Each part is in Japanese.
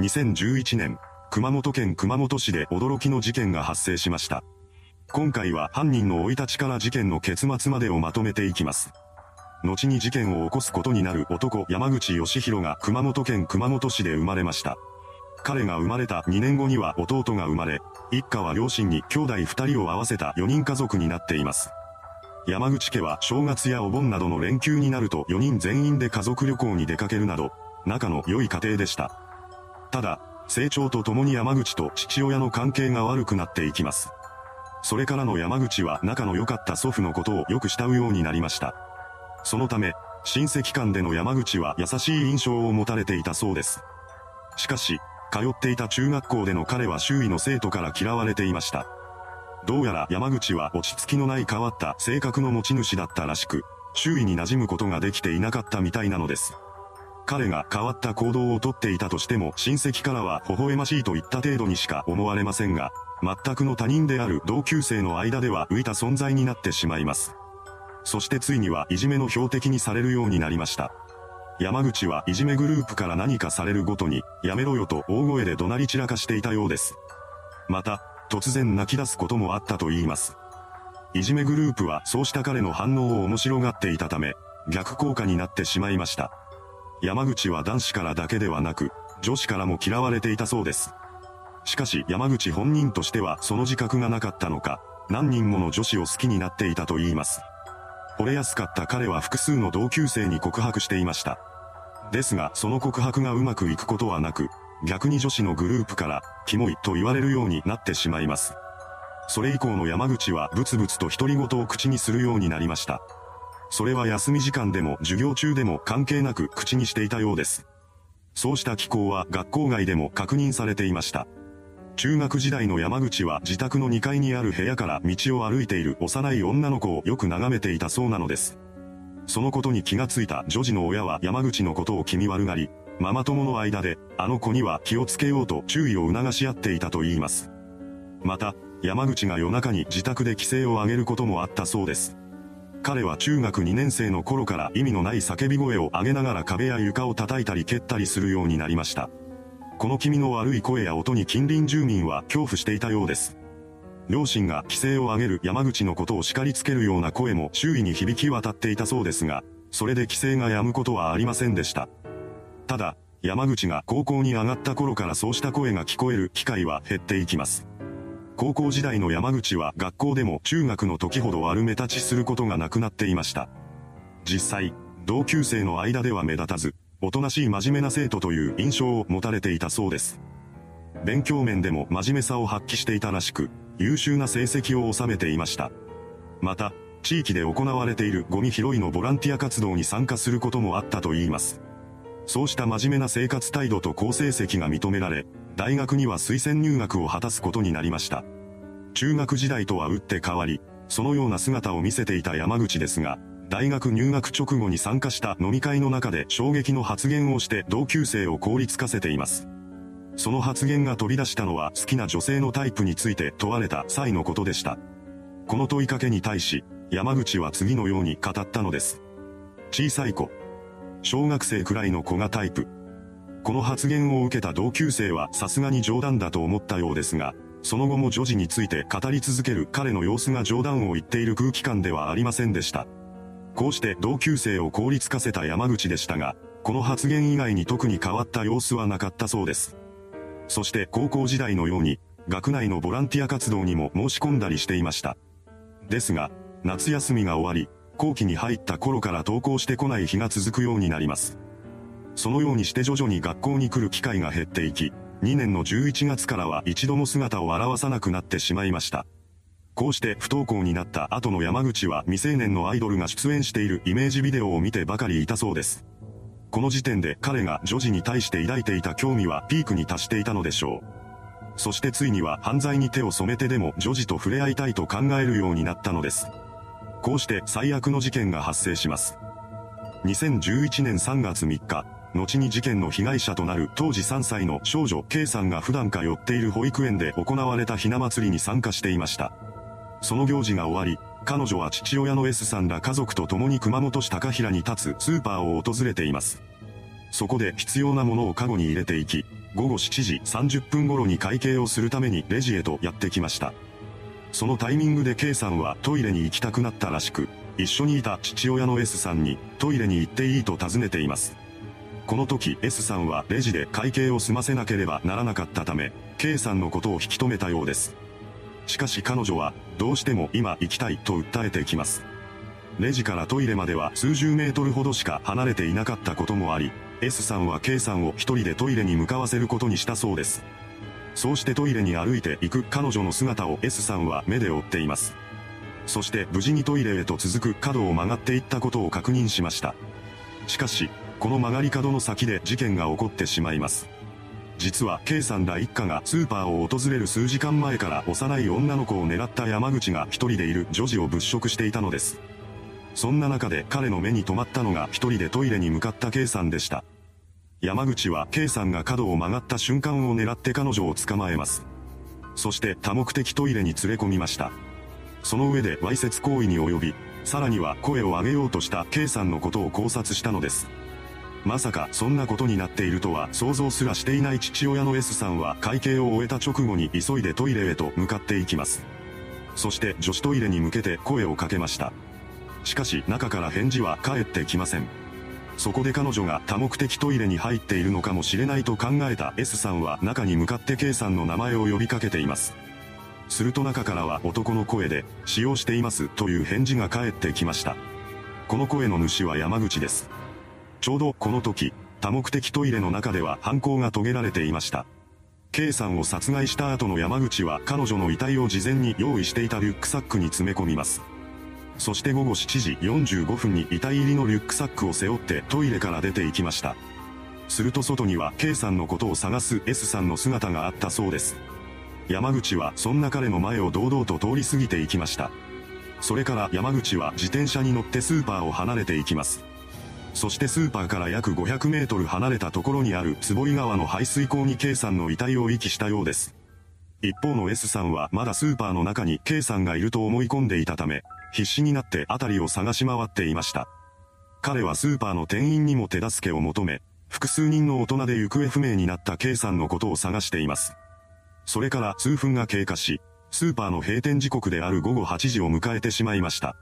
2011年、熊本県熊本市で驚きの事件が発生しました。今回は犯人の生い立ちから事件の結末までをまとめていきます。後に事件を起こすことになる男山口義弘が熊本県熊本市で生まれました。彼が生まれた2年後には弟が生まれ、一家は両親に兄弟2人を合わせた4人家族になっています。山口家は正月やお盆などの連休になると4人全員で家族旅行に出かけるなど、仲の良い家庭でした。ただ、成長とともに山口と父親の関係が悪くなっていきます。それからの山口は仲の良かった祖父のことをよく慕うようになりました。そのため、親戚間での山口は優しい印象を持たれていたそうです。しかし、通っていた中学校での彼は周囲の生徒から嫌われていました。どうやら山口は落ち着きのない変わった性格の持ち主だったらしく、周囲に馴染むことができていなかったみたいなのです。彼が変わった行動をとっていたとしても親戚からは微笑ましいといった程度にしか思われませんが、全くの他人である同級生の間では浮いた存在になってしまいます。そしてついにはいじめの標的にされるようになりました。山口はいじめグループから何かされるごとに、やめろよと大声で怒鳴り散らかしていたようです。また、突然泣き出すこともあったと言います。いじめグループはそうした彼の反応を面白がっていたため、逆効果になってしまいました。山口は男子からだけではなく、女子からも嫌われていたそうです。しかし山口本人としてはその自覚がなかったのか、何人もの女子を好きになっていたと言います。惚れやすかった彼は複数の同級生に告白していました。ですが、その告白がうまくいくことはなく、逆に女子のグループから、キモいと言われるようになってしまいます。それ以降の山口はブツブツと独り言を口にするようになりました。それは休み時間でも授業中でも関係なく口にしていたようです。そうした気候は学校外でも確認されていました。中学時代の山口は自宅の2階にある部屋から道を歩いている幼い女の子をよく眺めていたそうなのです。そのことに気がついた女児の親は山口のことを気味悪がり、ママ友の間で、あの子には気をつけようと注意を促し合っていたと言います。また、山口が夜中に自宅で規制を上げることもあったそうです。彼は中学2年生の頃から意味のない叫び声を上げながら壁や床を叩いたり蹴ったりするようになりました。この気味の悪い声や音に近隣住民は恐怖していたようです。両親が規制を上げる山口のことを叱りつけるような声も周囲に響き渡っていたそうですが、それで規制が止むことはありませんでした。ただ、山口が高校に上がった頃からそうした声が聞こえる機会は減っていきます。高校時代の山口は学校でも中学の時ほど悪目立ちすることがなくなっていました。実際、同級生の間では目立たず、おとなしい真面目な生徒という印象を持たれていたそうです。勉強面でも真面目さを発揮していたらしく、優秀な成績を収めていました。また、地域で行われているゴミ拾いのボランティア活動に参加することもあったといいます。そうした真面目な生活態度と好成績が認められ、大学には推薦入学を果たすことになりました。中学時代とは打って変わり、そのような姿を見せていた山口ですが、大学入学直後に参加した飲み会の中で衝撃の発言をして同級生を凍りつかせています。その発言が飛び出したのは好きな女性のタイプについて問われた際のことでした。この問いかけに対し、山口は次のように語ったのです。小さい子。小学生くらいの子がタイプ。この発言を受けた同級生はさすがに冗談だと思ったようですが、その後も女児について語り続ける彼の様子が冗談を言っている空気感ではありませんでした。こうして同級生を凍りつかせた山口でしたが、この発言以外に特に変わった様子はなかったそうです。そして高校時代のように、学内のボランティア活動にも申し込んだりしていました。ですが、夏休みが終わり、後期に入った頃から登校してこない日が続くようになります。そのようにして徐々に学校に来る機会が減っていき、2年の11月からは一度も姿を現さなくなってしまいました。こうして不登校になった後の山口は未成年のアイドルが出演しているイメージビデオを見てばかりいたそうです。この時点で彼が女児に対して抱いていた興味はピークに達していたのでしょう。そしてついには犯罪に手を染めてでも女児と触れ合いたいと考えるようになったのです。こうして最悪の事件が発生します。2011年3月3日、後に事件の被害者となる当時3歳の少女 K さんが普段通っている保育園で行われたひな祭りに参加していました。その行事が終わり、彼女は父親の S さんら家族と共に熊本市高平に立つスーパーを訪れています。そこで必要なものをカゴに入れていき、午後7時30分頃に会計をするためにレジへとやってきました。そのタイミングで K さんはトイレに行きたくなったらしく、一緒にいた父親の S さんにトイレに行っていいと尋ねています。この時 S さんはレジで会計を済ませなければならなかったため、K さんのことを引き止めたようです。しかし彼女は、どうしても今行きたいと訴えてきます。レジからトイレまでは数十メートルほどしか離れていなかったこともあり、S さんは K さんを一人でトイレに向かわせることにしたそうです。そうしてトイレに歩いて行く彼女の姿を S さんは目で追っています。そして無事にトイレへと続く角を曲がっていったことを確認しました。しかし、この曲がり角の先で事件が起こってしまいます。実は K さんら一家がスーパーを訪れる数時間前から幼い女の子を狙った山口が一人でいる女児を物色していたのです。そんな中で彼の目に留まったのが一人でトイレに向かった K さんでした。山口は K さんが角を曲がった瞬間を狙って彼女を捕まえます。そして多目的トイレに連れ込みました。その上でわいせつ行為に及び、さらには声を上げようとした K さんのことを考察したのです。まさかそんなことになっているとは想像すらしていない父親の S さんは会計を終えた直後に急いでトイレへと向かっていきます。そして女子トイレに向けて声をかけました。しかし中から返事は返ってきません。そこで彼女が多目的トイレに入っているのかもしれないと考えた S さんは中に向かって K さんの名前を呼びかけています。すると中からは男の声で、使用していますという返事が返ってきました。この声の主は山口です。ちょうどこの時、多目的トイレの中では犯行が遂げられていました。K さんを殺害した後の山口は彼女の遺体を事前に用意していたリュックサックに詰め込みます。そして午後7時45分に遺体入りのリュックサックを背負ってトイレから出て行きました。すると外には K さんのことを探す S さんの姿があったそうです。山口はそんな彼の前を堂々と通り過ぎていきました。それから山口は自転車に乗ってスーパーを離れていきます。そしてスーパーから約500メートル離れたところにある坪井川の排水溝に K さんの遺体を遺棄したようです。一方の S さんはまだスーパーの中に K さんがいると思い込んでいたため、必死になって辺りを探し回っていました。彼はスーパーの店員にも手助けを求め、複数人の大人で行方不明になった K さんのことを探しています。それから数分が経過し、スーパーの閉店時刻である午後8時を迎えてしまいました。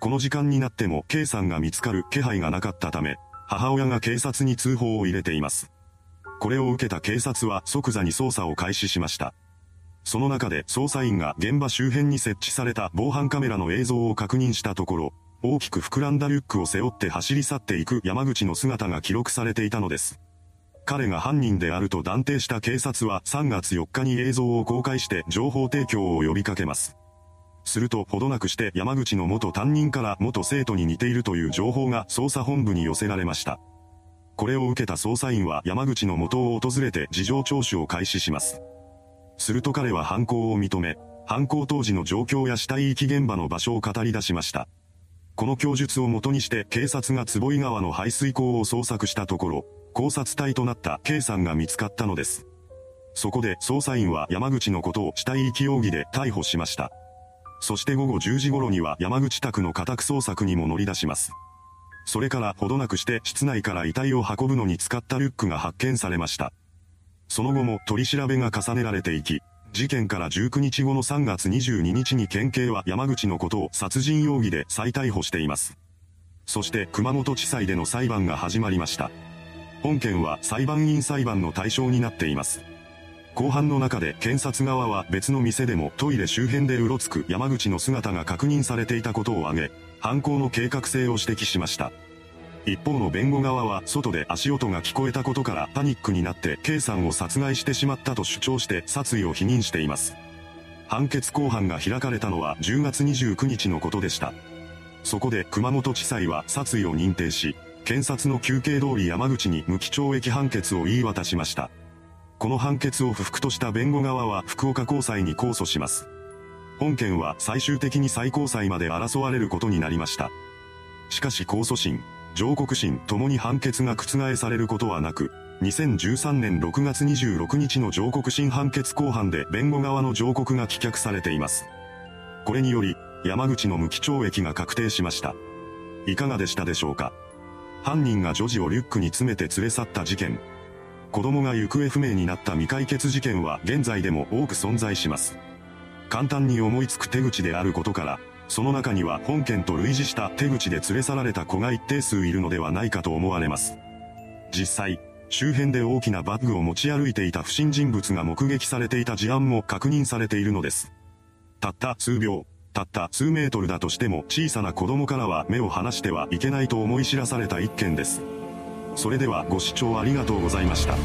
この時間になっても K さんが見つかる気配がなかったため、母親が警察に通報を入れています。これを受けた警察は即座に捜査を開始しました。その中で捜査員が現場周辺に設置された防犯カメラの映像を確認したところ、大きく膨らんだリュックを背負って走り去っていく山口の姿が記録されていたのです。彼が犯人であると断定した警察は3月4日に映像を公開して情報提供を呼びかけます。すると、ほどなくして山口の元担任から元生徒に似ているという情報が捜査本部に寄せられました。これを受けた捜査員は山口の元を訪れて事情聴取を開始します。すると彼は犯行を認め、犯行当時の状況や死体遺棄現場の場所を語り出しました。この供述をもとにして警察が坪井川の排水溝を捜索したところ、考察隊となった K さんが見つかったのです。そこで捜査員は山口のことを死体遺棄容疑で逮捕しました。そして午後10時頃には山口宅の家宅捜索にも乗り出します。それからほどなくして室内から遺体を運ぶのに使ったリュックが発見されました。その後も取り調べが重ねられていき、事件から19日後の3月22日に県警は山口のことを殺人容疑で再逮捕しています。そして熊本地裁での裁判が始まりました。本件は裁判員裁判の対象になっています。後半の中で検察側は別の店でもトイレ周辺でうろつく山口の姿が確認されていたことを挙げ、犯行の計画性を指摘しました。一方の弁護側は外で足音が聞こえたことからパニックになって K さんを殺害してしまったと主張して殺意を否認しています。判決公判が開かれたのは10月29日のことでした。そこで熊本地裁は殺意を認定し、検察の求刑通り山口に無期懲役判決を言い渡しました。この判決を不服とした弁護側は福岡高裁に控訴します。本件は最終的に最高裁まで争われることになりました。しかし控訴審、上告審ともに判決が覆されることはなく、2013年6月26日の上告審判決公判で弁護側の上告が棄却されています。これにより、山口の無期懲役が確定しました。いかがでしたでしょうか犯人が女児をリュックに詰めて連れ去った事件。子供が行方不明になった未解決事件は現在でも多く存在します。簡単に思いつく手口であることから、その中には本件と類似した手口で連れ去られた子が一定数いるのではないかと思われます。実際、周辺で大きなバッグを持ち歩いていた不審人物が目撃されていた事案も確認されているのです。たった数秒、たった数メートルだとしても小さな子供からは目を離してはいけないと思い知らされた一件です。それではご視聴ありがとうございました。